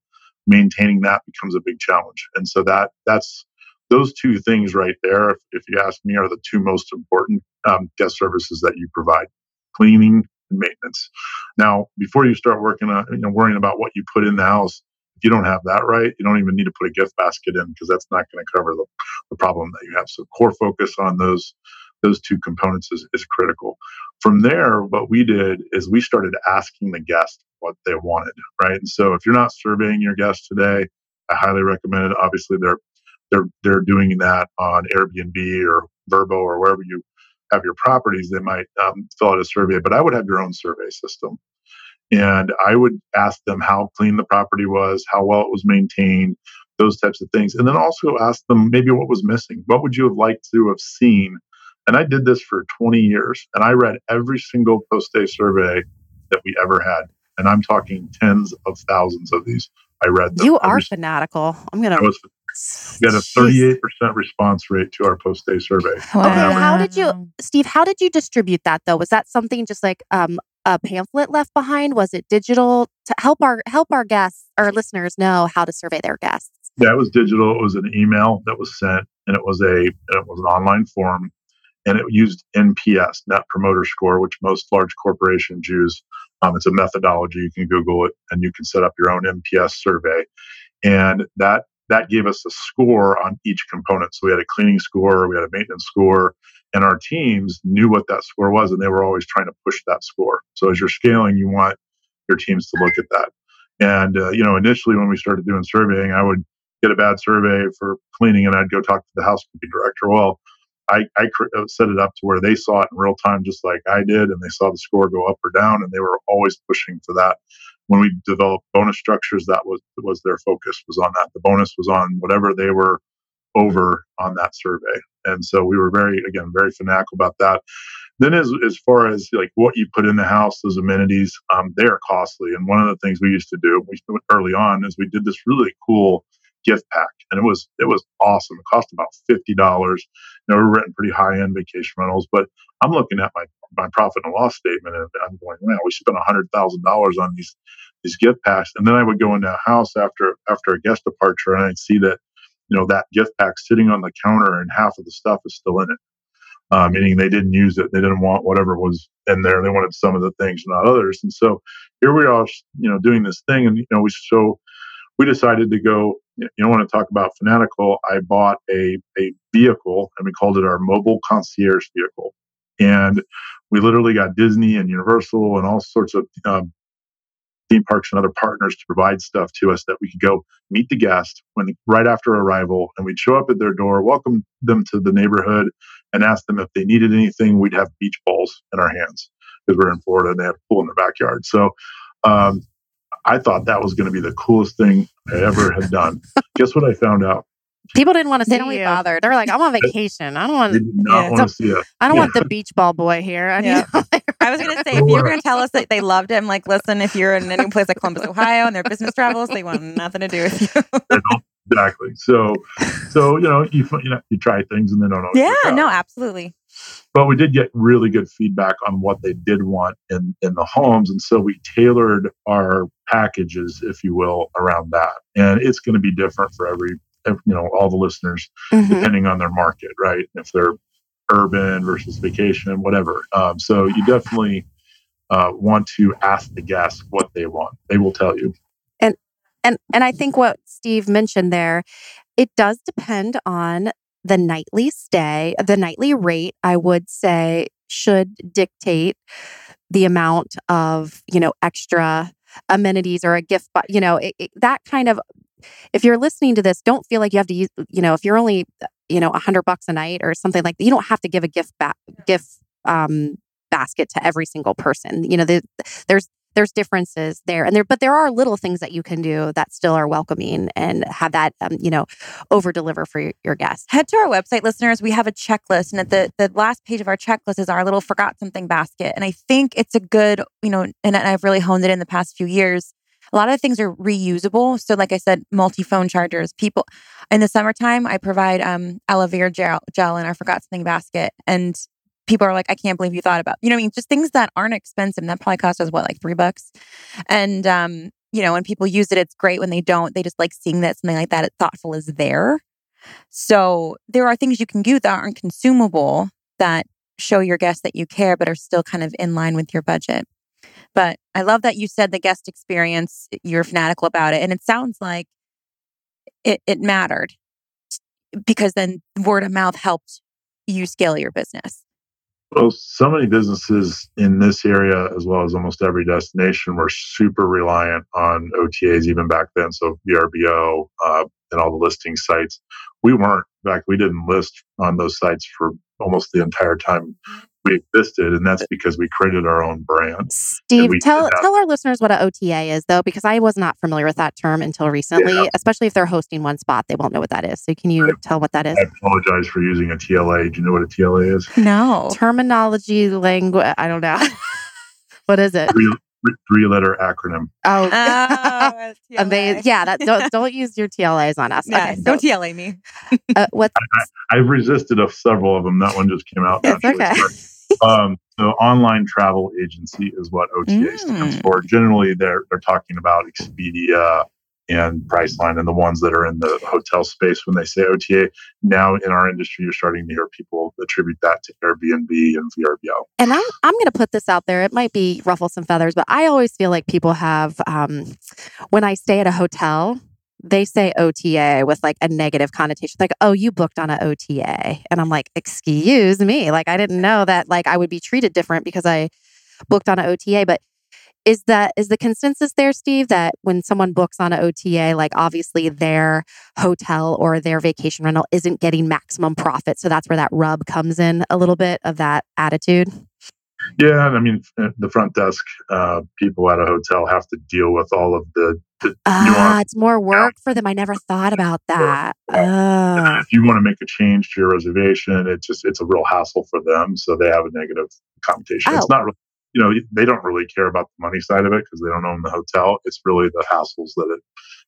maintaining that becomes a big challenge. And so that that's those two things right there, if, if you ask me, are the two most important um, guest services that you provide: cleaning and maintenance. Now, before you start working on, you know, worrying about what you put in the house, if you don't have that right, you don't even need to put a gift basket in because that's not going to cover the, the problem that you have. So, core focus on those those two components is, is critical. From there, what we did is we started asking the guest what they wanted, right? And so if you're not surveying your guests today, I highly recommend it. Obviously, they're they're they're doing that on Airbnb or Vrbo or wherever you have your properties. They might um, fill out a survey, but I would have your own survey system, and I would ask them how clean the property was, how well it was maintained, those types of things, and then also ask them maybe what was missing. What would you have liked to have seen? And I did this for 20 years, and I read every single post day survey that we ever had and I'm talking tens of thousands of these. I read them. You are Every- fanatical. I'm gonna. I was we had a 38% response rate to our post day survey. Okay, how did you- Steve, how did you distribute that though? Was that something just like um, a pamphlet left behind? Was it digital to help our help our guests, our listeners know how to survey their guests? Yeah, it was digital. It was an email that was sent, and it was a and it was an online form, and it used NPS, Net Promoter Score, which most large corporations use. Um, it's a methodology. You can Google it, and you can set up your own NPS survey, and that that gave us a score on each component. So we had a cleaning score, we had a maintenance score, and our teams knew what that score was, and they were always trying to push that score. So as you're scaling, you want your teams to look at that. And uh, you know, initially when we started doing surveying, I would get a bad survey for cleaning, and I'd go talk to the housekeeping director. Well, I, I uh, set it up to where they saw it in real time, just like I did, and they saw the score go up or down, and they were always pushing for that. When we developed bonus structures, that was was their focus was on that. The bonus was on whatever they were over on that survey, and so we were very again very fanatical about that. Then, as as far as like what you put in the house, those amenities, um, they are costly. And one of the things we used to do we, early on is we did this really cool gift pack, and it was it was awesome. It cost about fifty dollars. You know, we are renting pretty high end vacation rentals, but I'm looking at my my profit and loss statement, and I'm going, man, we spent hundred thousand dollars on these these gift packs, and then I would go into a house after after a guest departure, and I'd see that you know that gift pack sitting on the counter, and half of the stuff is still in it. Uh, meaning they didn't use it. They didn't want whatever was in there. They wanted some of the things, not others. And so here we are, you know, doing this thing, and you know, we so we decided to go. You don't want to talk about fanatical? I bought a a vehicle, and we called it our mobile concierge vehicle, and we literally got Disney and Universal and all sorts of um, theme parks and other partners to provide stuff to us that we could go meet the guest when right after arrival and we'd show up at their door welcome them to the neighborhood and ask them if they needed anything we'd have beach balls in our hands because we're in florida and they have a pool in their backyard so um, i thought that was going to be the coolest thing i ever had done guess what i found out People didn't want to see They don't you. get bothered. They're like, I'm on vacation. I don't want. did not Yeah, want to see it I don't Yeah. want the beach ball boy here. I Yeah. need, I was gonna say if you were gonna tell us that they loved him, like, listen, if you're in any place like Columbus, Ohio, and their business travels, they want nothing to do with you. Exactly so so you know you, you know you try things and they don't always yeah, no, absolutely. But we did get really good feedback on what they did want in in the homes and so we tailored our packages if you will around that. And it's going to be different for every ev- you know all the listeners Mhm. depending on their market right? If they're urban versus vacation whatever. Um, so you definitely uh, want to ask the guests what they want. They will tell you. And and and I think what Steve mentioned there, it does depend on the nightly stay. The nightly rate, I would say, should dictate the amount of you know extra amenities or a gift, but you know it, it- that kind of. If you're listening to this, don't feel like you have to use. You know, if you're only you know a hundred bucks a night or something like that, you don't have to give a gift back gift um, basket to every single person. You know, the, there's there's differences there and there but there are little things that you can do that still are welcoming and have that um, you know over deliver for your, your guests Head to our website, listeners. We have a checklist, and at the the last page of our checklist is our little forgot something basket. And I think it's a good, you know, and I've really honed it in the past few years. A lot of things are reusable. So, like I said, multi phone chargers. People in the summertime, I provide um aloe vera gel, gel in our forgot something basket, and people are like, "I can't believe you thought about." You know, I mean, just things that aren't expensive. That probably cost us what, like three bucks, and um. You know, when people use it, it's great. When they don't, they just like seeing that something like that, it's thoughtful is there. So there are things you can do that aren't consumable that show your guests that you care, but are still kind of in line with your budget. But I love that you said the guest experience, you're fanatical about it. And it sounds like it, it mattered because then word of mouth helped you scale your business. Well, so many businesses in this area, as well as almost every destination, were super reliant on OTAs even back then. So VRBO uh, and all the listing sites. We weren't. In fact, we didn't list on those sites for almost the entire time we existed, and that's because we created our own brand. steve tell did tell our listeners what an ota is though because i was not familiar with that term until recently Yeah. especially if they're hosting one spot they won't know what that is so can you tell what that is I apologize for using a TLA. Do you know what a TLA is? No. terminology language i don't know what is it Three, three letter acronym. oh Oh, Amazing. Yeah, that don't don't use your TLAs on us. Yeah, okay, so, don't TLA me. uh, what I've resisted of several of them. That one just came out. It's naturally. okay. um, so online travel agency is what OTA stands Mm. for. Generally, they're they're talking about Expedia and Priceline and the ones that are in the hotel space when they say OTA. Now in our industry, you're starting to hear people attribute that to Airbnb and VRBO. and I'm I'm gonna put this out there. It might be ruffle some feathers, but I always feel like people have um when I stay at a hotel, they say OTA with like a negative connotation, like, oh, you booked on an OTA. And I'm like, excuse me. Like I didn't know that like I would be treated different because I booked on an OTA. But is that is the consensus there, Steve, that when someone books on an OTA, like obviously their hotel or their vacation rental isn't getting maximum profit. So that's where that rub comes in a little bit of that attitude. Yeah, and I mean uh, the front desk uh, people at a hotel have to deal with all of the. the Ah, nuance. it's more work for them. I never thought about that. Oh. If you want to make a change to your reservation, it's just it's a real hassle for them. So they have a negative connotation. Oh. It's not, re- you know, they don't really care about the money side of it because they don't own the hotel. It's really the hassles that it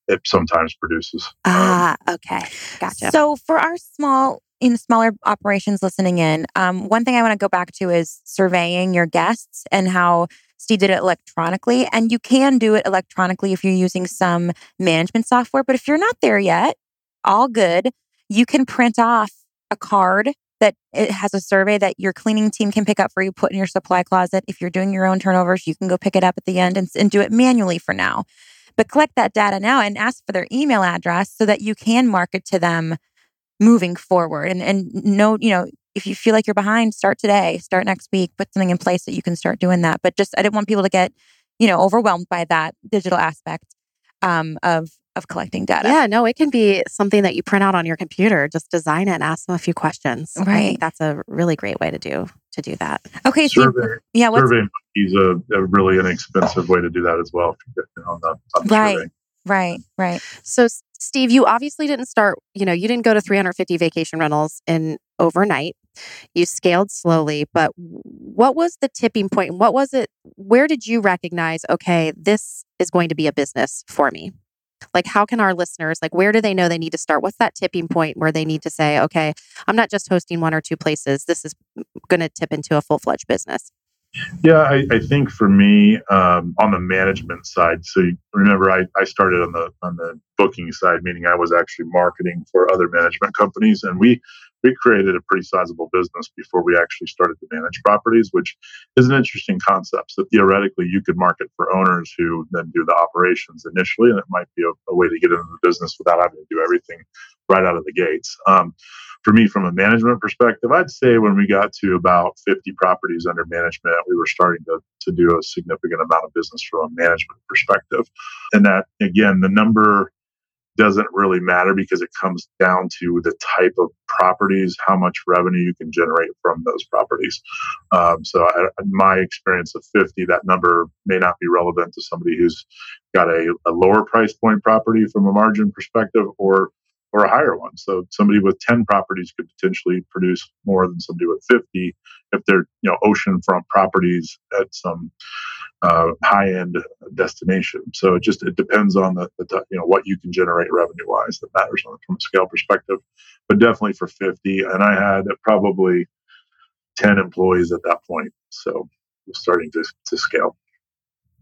it sometimes produces. Ah, okay, gotcha. So for our small in smaller operations listening in, um, one thing I want to go back to is surveying your guests and how Steve did it electronically. And you can do it electronically if you're using some management software. But if you're not there yet, all good. You can print off a card that it has a survey that your cleaning team can pick up for you, put in your supply closet. If you're doing your own turnovers, you can go pick it up at the end and, and do it manually for now. But collect that data now and ask for their email address so that you can market to them moving forward and and know you know if you feel like you're behind start today start next week put something in place that you can start doing that but just i didn't want people to get you know overwhelmed by that digital aspect um, of of collecting data yeah no it can be something that you print out on your computer just design it and ask them a few questions right i think that's a really great way to do to do that okay Steve, Survey, yeah what's survey is a, a really inexpensive way to do that as well. If you get on the, on the Right. survey. right right So, Steve, you obviously didn't start, you know, you didn't go to 350 vacation rentals in overnight. You scaled slowly, but what was the tipping point? What was it? Where did you recognize, okay, this is going to be a business for me? Like, how can our listeners, like, where do they know they need to start? What's that tipping point where they need to say, okay, I'm not just hosting one or two places. This is going to tip into a full fledged business? Yeah, I, I think for me um, on the management side. So remember, I, I started on the on the booking side, meaning I was actually marketing for other management companies, and we we created a pretty sizable business before we actually started to manage properties, which is an interesting concept. So theoretically, you could market for owners who then do the operations initially, and it might be a, a way to get into the business without having to do everything right out of the gates. Um, for me, from a management perspective, I'd say when we got to about 50 properties under management, we were starting to, to do a significant amount of business from a management perspective. And that, again, the number doesn't really matter because it comes down to the type of properties, how much revenue you can generate from those properties. Um, so, I, my experience of 50, that number may not be relevant to somebody who's got a, a lower price point property from a margin perspective or or a higher one. So somebody with 10 properties could potentially produce more than somebody with 50 if they're, you know, oceanfront properties at some uh, high-end destination. So it just it depends on the, the you know what you can generate revenue-wise that matters on, from a scale perspective. But definitely for 50, and I had probably 10 employees at that point. So starting to, to scale.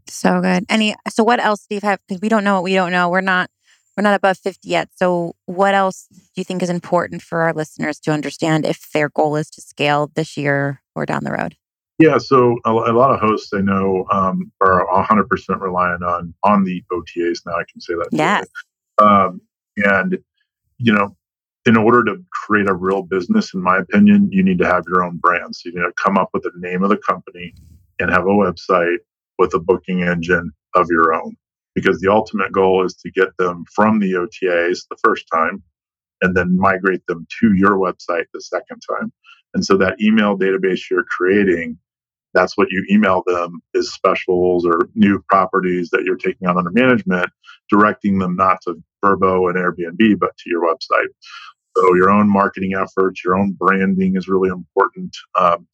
so good any so what else do steve have because we don't know what we don't know we're not we're not above 50 yet so what else do you think is important for our listeners to understand if their goal is to scale this year or down the road Yeah, so a, a lot of hosts I know um, are 100% reliant on on the OTAs now. I can say that. Yes. Um, and you know, in order to create a real business, in my opinion, you need to have your own brand. So you need to come up with the name of the company and have a website with a booking engine of your own. Because the ultimate goal is to get them from the OTAs the first time and then migrate them to your website the second time. And so that email database you're creating, that's what you email them is specials or new properties that you're taking on under management, directing them not to Vrbo and Airbnb, but to your website. So your own marketing efforts, your own branding is really important um,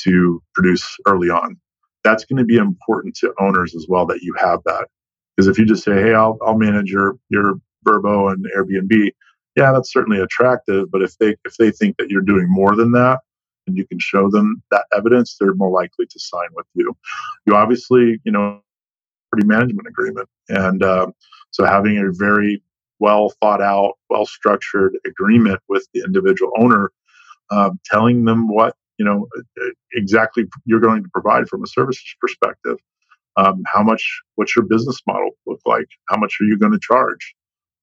to produce early on. That's going to be important to owners as well that you have that. Because if you just say, "Hey, I'll I'll manage your your Vrbo and Airbnb," yeah, that's certainly attractive. But if they if they think that you're doing more than that, and you can show them that evidence, they're more likely to sign with you. You obviously, you know, property management agreement, and um, so having a very well thought out, well structured agreement with the individual owner, um, telling them what you know exactly you're going to provide from a services perspective. Um, how much? What's your business model look like? How much are you going to charge?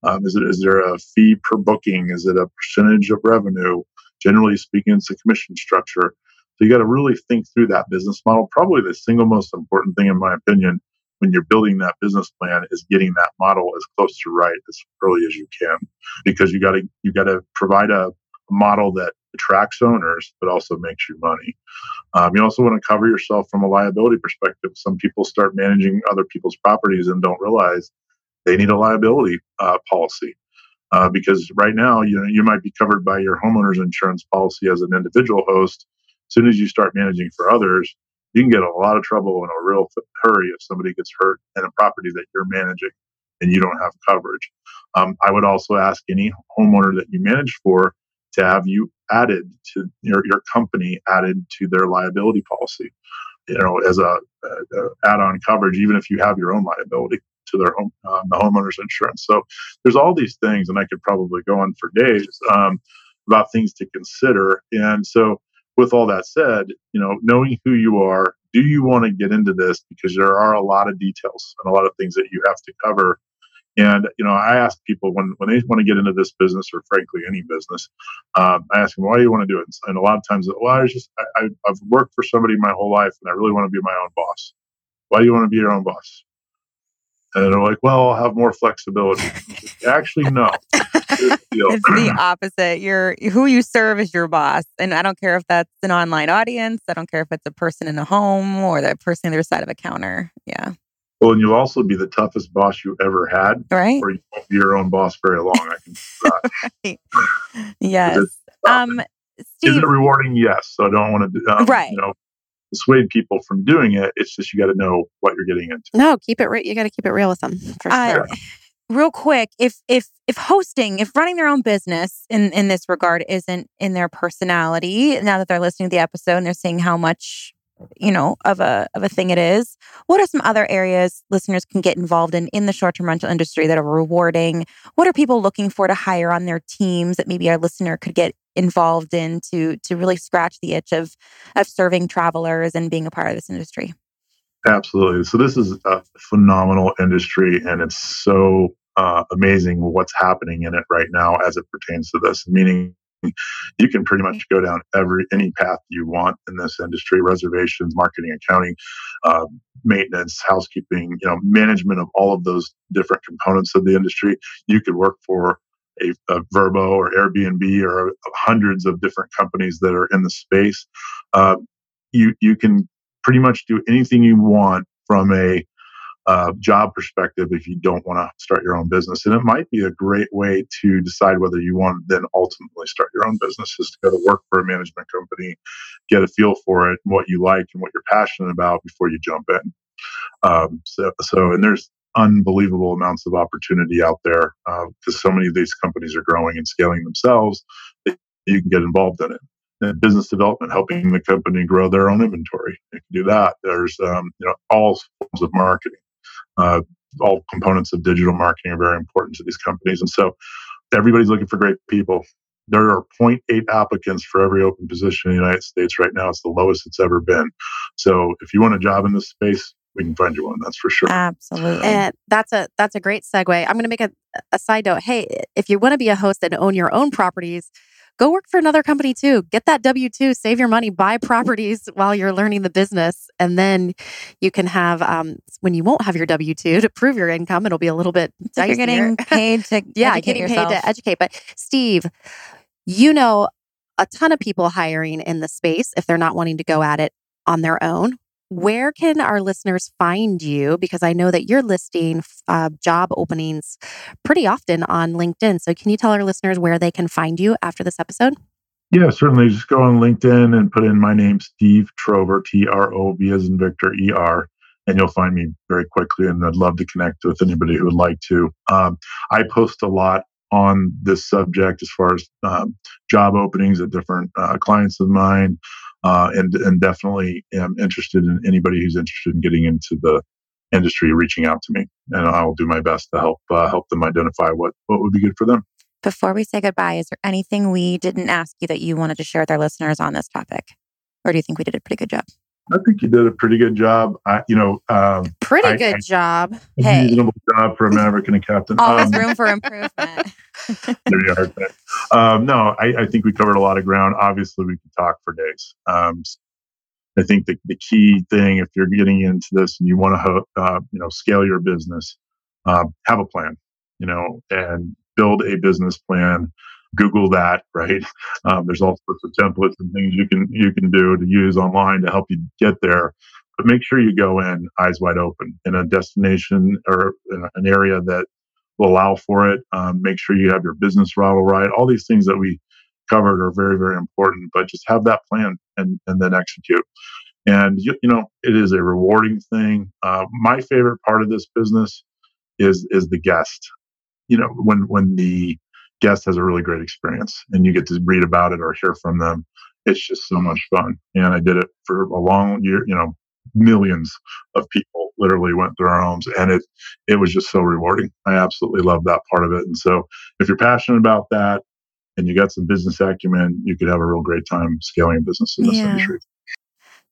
Um, is it is there a fee per booking? Is it a percentage of revenue? Generally speaking, it's a commission structure. So you got to really think through that business model. Probably the single most important thing, in my opinion, when you're building that business plan is getting that model as close to right as early as you can, because you got to you got to provide a model that attracts owners but also makes you money. Um, you also want to cover yourself from a liability perspective. Some people start managing other people's properties and don't realize they need a liability uh, policy. Uh, because right now, you know, you might be covered by your homeowner's insurance policy as an individual host. As soon as you start managing for others, you can get a lot of trouble in a real hurry if somebody gets hurt in a property that you're managing. and you don't have coverage. Um, I would also ask any homeowner that you manage for to have you added to your, your company added to their liability policy, you know, as a, a, add-on coverage, even if you have your own liability to their home, uh, the homeowner's insurance. So there's all these things, and I could probably go on for days um, about things to consider. And so, with all that said, you know, knowing who you are, do you want to get into this? Because there are a lot of details and a lot of things that you have to cover. And you know, I ask people when when they want to get into this business, or frankly any business, um, I ask them why do you want to do it. And a lot of times, well, I just I, I've worked for somebody my whole life, and I really want to be my own boss. Why do you want to be your own boss? And they're like, well, I'll have more flexibility. Actually, no. it's the opposite. You're who you serve is your boss. And I don't care if that's an online audience. I don't care if it's a person in a home or the person on the other side of a counter. Yeah. Well, and you'll also be the toughest boss you ever had. Right. Or you won't be your own boss very long. I can right. Yes. Um, Steve, is it rewarding? Yes. So I don't want to, um, right. you know, dissuade people from doing it. It's just you got to know what you're getting into. No, keep it. Re- you got to keep it real with them. For uh, sure. Real quick, if if if hosting, if running their own business in in this regard isn't in their personality, now that they're listening to the episode and they're seeing how much you know of a of a thing it is. What are some other areas listeners can get involved in in the short-term rental industry that are rewarding? What are people looking for to hire on their teams that maybe our listener could get involved in to to really scratch the itch of of serving travelers and being a part of this industry? Absolutely. So this is a phenomenal industry and it's so uh, amazing what's happening in it right now as it pertains to this meaning you can pretty much go down every any path you want in this industry reservations marketing accounting uh, maintenance housekeeping you know management of all of those different components of the industry you could work for a, a Vrbo or Airbnb or hundreds of different companies that are in the space. Uh, you you can pretty much do anything you want from a uh, job perspective if you don't want to start your own business. And it might be a great way to decide whether you want to then ultimately start your own business is to go to work for a management company, get a feel for it what you like and what you're passionate about before you jump in. Um, so, so, and there's unbelievable amounts of opportunity out there because uh, so many of these companies are growing and scaling themselves that you can get involved in it. Business development, helping the company grow their own inventory. You can do that. There's um, you know all forms of marketing. Uh, all components of digital marketing are very important to these companies, and so everybody's looking for great people. There are 0.8 applicants for every open position in the United States right now. It's the lowest it's ever been. So if you want a job in this space, we can find you one. That's for sure. Absolutely. And that's a that's a great segue. I'm going to make a, a side note. Hey, if you want to be a host and own your own properties, go work for another company too. Get that W two, save your money, buy properties while you're learning the business, and then you can have um, when you won't have your W two to prove your income. It'll be a little bit. So you're getting paid to yeah, getting yourself. paid to educate. But Steve, you know a ton of people hiring in the space if they're not wanting to go at it on their own where can our listeners find you? Because I know that you're listing uh, job openings pretty often on LinkedIn. So, can you tell our listeners where they can find you after this episode? Yeah, certainly. Just go on LinkedIn and put in my name, Steve Trover, T R O V as in Victor, E R, and you'll find me very quickly. And I'd love to connect with anybody who would like to. Um, I post a lot on this subject as far as um, job openings at different uh, clients of mine uh, and and definitely am interested in anybody who's interested in getting into the industry reaching out to me, and I will do my best to help uh, help them identify what what would be good for them. Before we say goodbye, is there anything we didn't ask you that you wanted to share with our listeners on this topic, or do you think we did a pretty good job? I think you did a pretty good job. I, you know, um, pretty I, good I, job. hey, reasonable job for a Maverick and a captain. Always um, room for improvement. there you are. Um, no, I, I, think we covered a lot of ground. Obviously, we could talk for days. Um, I think the, the key thing, if you're getting into this and you want to, uh, you know, scale your business, uh, have a plan, you know, and build a business plan Google that, right? Um, there's all sorts of templates and things you can you can do to use online to help you get there. But make sure you go in eyes wide open in a destination or an area that allow for it. Um, make sure you have your business model right. All these things that we covered are very very important. But just have that plan and and then execute. And you, you know it is a rewarding thing. Uh, my favorite part of this business is is the guest. You know, when when the guest has a really great experience and you get to read about it or hear from them, it's just so much fun. And I did it for a long year, you know, millions of people literally went through our homes and it it was just so rewarding. I absolutely love that part of it. And so if you're passionate about that and you got some business acumen, you could have a real great time scaling a business in this Yeah. industry.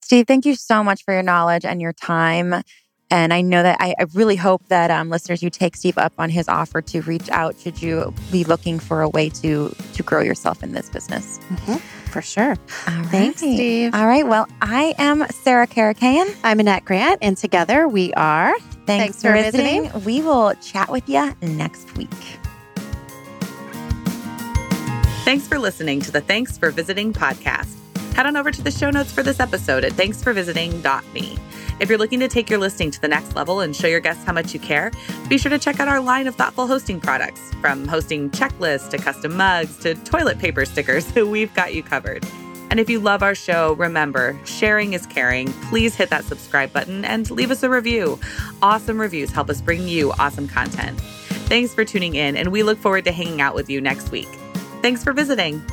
Steve, thank you so much for your knowledge and your time. And I know that I, I really hope that um, listeners, you take Steve up on his offer to reach out should you be looking for a way to to grow yourself in this business. Mhm, for sure. All Thanks, right. Steve. All right. Well, I am Sarah Karakaian. I'm Annette Grant, and together we are. Thanks, Thanks for for visiting. We will chat with you next week. Thanks for listening to the Thanks for Visiting podcast. Head on over to the show notes for this episode at thanksforvisiting.me. If you're looking to take your listing to the next level and show your guests how much you care, be sure to check out our line of thoughtful hosting products. From hosting checklists to custom mugs to toilet paper stickers, we've got you covered. And if you love our show, remember, sharing is caring. Please hit that subscribe button and leave us a review. Awesome reviews help us bring you awesome content. Thanks for tuning in, and we look forward to hanging out with you next week. Thanks for visiting.